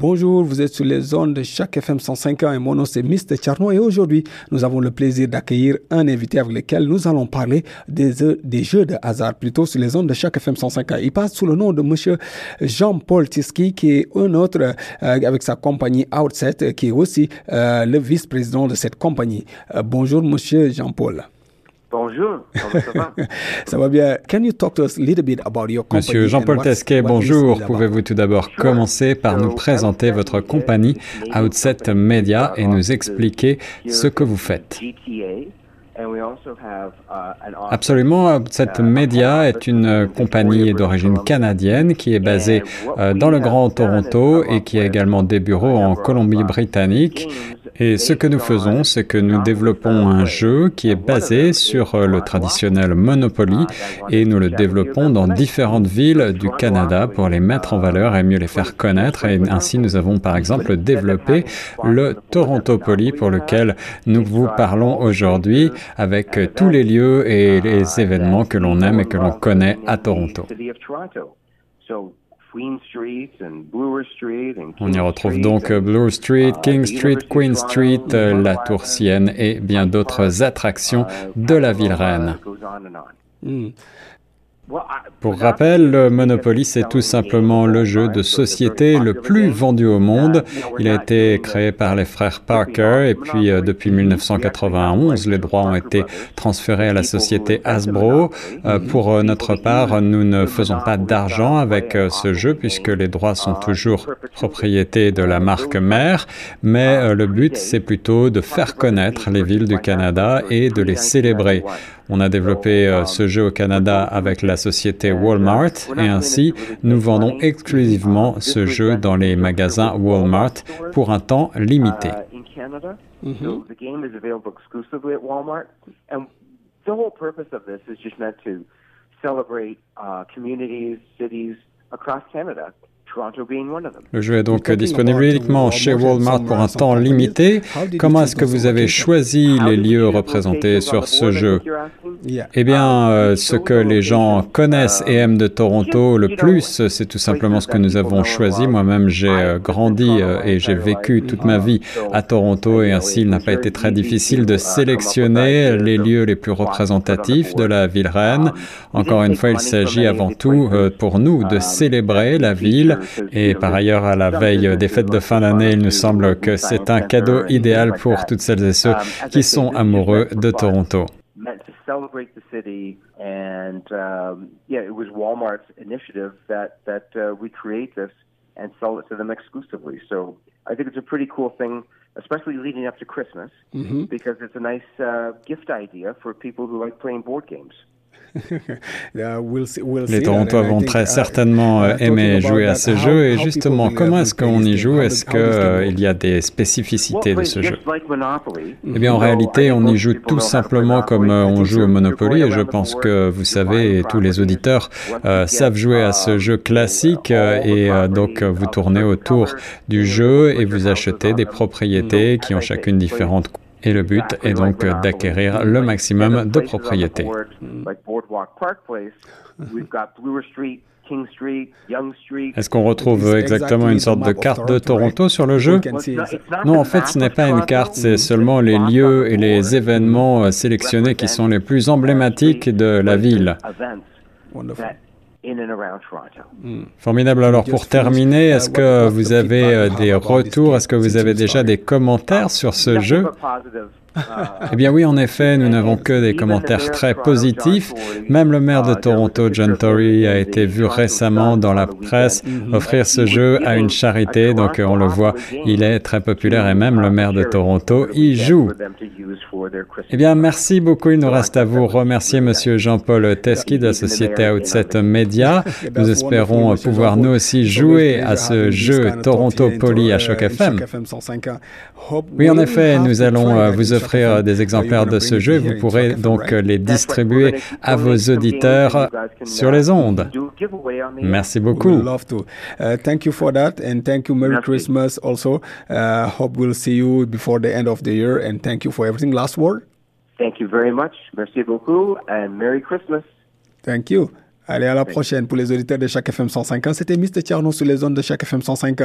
Bonjour, vous êtes sur les ondes de chaque FM 105 et mon nom c'est Mr. Charno et aujourd'hui nous avons le plaisir d'accueillir un invité avec lequel nous allons parler des, des jeux de hasard plutôt sur les ondes de chaque FM 105. Il passe sous le nom de monsieur Jean-Paul Tiski qui est un autre euh, avec sa compagnie Outset qui est aussi euh, le vice-président de cette compagnie. Euh, bonjour monsieur Jean-Paul. Bonjour, comment ça va? ça va bien. Can you talk to us a little bit about your company Monsieur Jean-Paul Tesquet, bonjour. Pouvez-vous tout d'abord commencer par nous présenter votre compagnie Outset Media et nous expliquer ce que vous faites? Absolument, cette média est une compagnie d'origine canadienne qui est basée euh, dans le Grand Toronto et qui a également des bureaux en Colombie-Britannique. Et ce que nous faisons, c'est que nous développons un jeu qui est basé sur euh, le traditionnel Monopoly et nous le développons dans différentes villes du Canada pour les mettre en valeur et mieux les faire connaître. Et ainsi, nous avons par exemple développé le Torontopoly pour lequel nous vous parlons aujourd'hui avec tous les lieux et les événements que l'on aime et que l'on connaît à Toronto. On y retrouve donc Bloor Street, King Street, Queen Street, la Tour Sienne et bien d'autres attractions de la ville reine. Pour rappel, le Monopoly, c'est tout simplement le jeu de société le plus vendu au monde. Il a été créé par les frères Parker et puis euh, depuis 1991, les droits ont été transférés à la société Hasbro. Euh, pour euh, notre part, nous ne faisons pas d'argent avec ce jeu puisque les droits sont toujours propriété de la marque mère, mais le but, c'est plutôt de faire connaître les villes du Canada et de les célébrer. On a développé euh, ce jeu au Canada avec la société Walmart et ainsi nous vendons exclusivement ce jeu dans les magasins Walmart pour un temps limité. Le jeu est donc disponible uniquement chez Walmart pour un temps limité. Comment est-ce que vous avez choisi les lieux représentés sur ce jeu? Eh bien, euh, ce que les gens connaissent et aiment de Toronto le plus, c'est tout simplement ce que nous avons choisi. Moi-même, j'ai euh, grandi euh, et j'ai vécu toute ma vie à Toronto et ainsi il n'a pas été très difficile de sélectionner les lieux les plus représentatifs de la ville reine. Encore une fois, il s'agit avant tout pour nous de célébrer la ville et par ailleurs, à la veille des fêtes de fin d'année, il nous semble que c'est un cadeau idéal pour toutes celles et ceux qui sont amoureux de Toronto. celebrate the city and yeah it was walmart's initiative that that we create this and sell it to them exclusively so i think it's a pretty cool thing especially leading up to christmas because it's a nice uh, gift idea for people who like playing board games Les Torontois vont très uh, certainement uh, euh, aimer jouer à ce jeu. Et justement, comment est-ce qu'on y joue? Est-ce qu'il euh, y a des spécificités de ce jeu? Eh bien, en réalité, on y joue tout simplement comme euh, on joue au Monopoly. Et je pense que vous savez, et tous les auditeurs savent jouer à ce jeu classique et donc vous tournez autour du jeu et vous achetez des propriétés qui ont chacune différentes et le but est donc d'acquérir le maximum de propriétés. Est-ce qu'on retrouve exactement une sorte de carte de Toronto sur le jeu? Non, en fait, ce n'est pas une carte, c'est seulement les lieux et les événements euh, sélectionnés qui sont les plus emblématiques de la ville. Hmm. Formidable. Alors pour terminer, est-ce que vous avez euh, des retours? Est-ce que vous avez déjà des commentaires sur ce jeu? Eh bien oui, en effet, nous n'avons que des commentaires très positifs. Même le maire de Toronto, John Tory, a été vu récemment dans la presse offrir ce jeu à une charité. Donc on le voit, il est très populaire et même le maire de Toronto y joue. Eh bien, merci beaucoup. Il nous reste à vous remercier, Monsieur Jean-Paul Teski de la société Outset Media. Nous espérons pouvoir nous aussi jouer à ce jeu Toronto Poly à Choc FM. Oui, en effet, nous allons euh, vous offrir offrir des exemplaires de ce jeu et vous pourrez donc les distribuer à vos auditeurs sur les ondes. Merci beaucoup. love to. Uh, thank you for that and thank you. Merry Christmas also. Uh, hope we'll see you before the end of the year and thank you for everything. Last word? Thank you very much. Merci beaucoup and Merry Christmas. Thank you. Allez, à la prochaine pour les auditeurs de chaque FM 105 C'était Mr. Tierno sur les ondes de chaque FM 105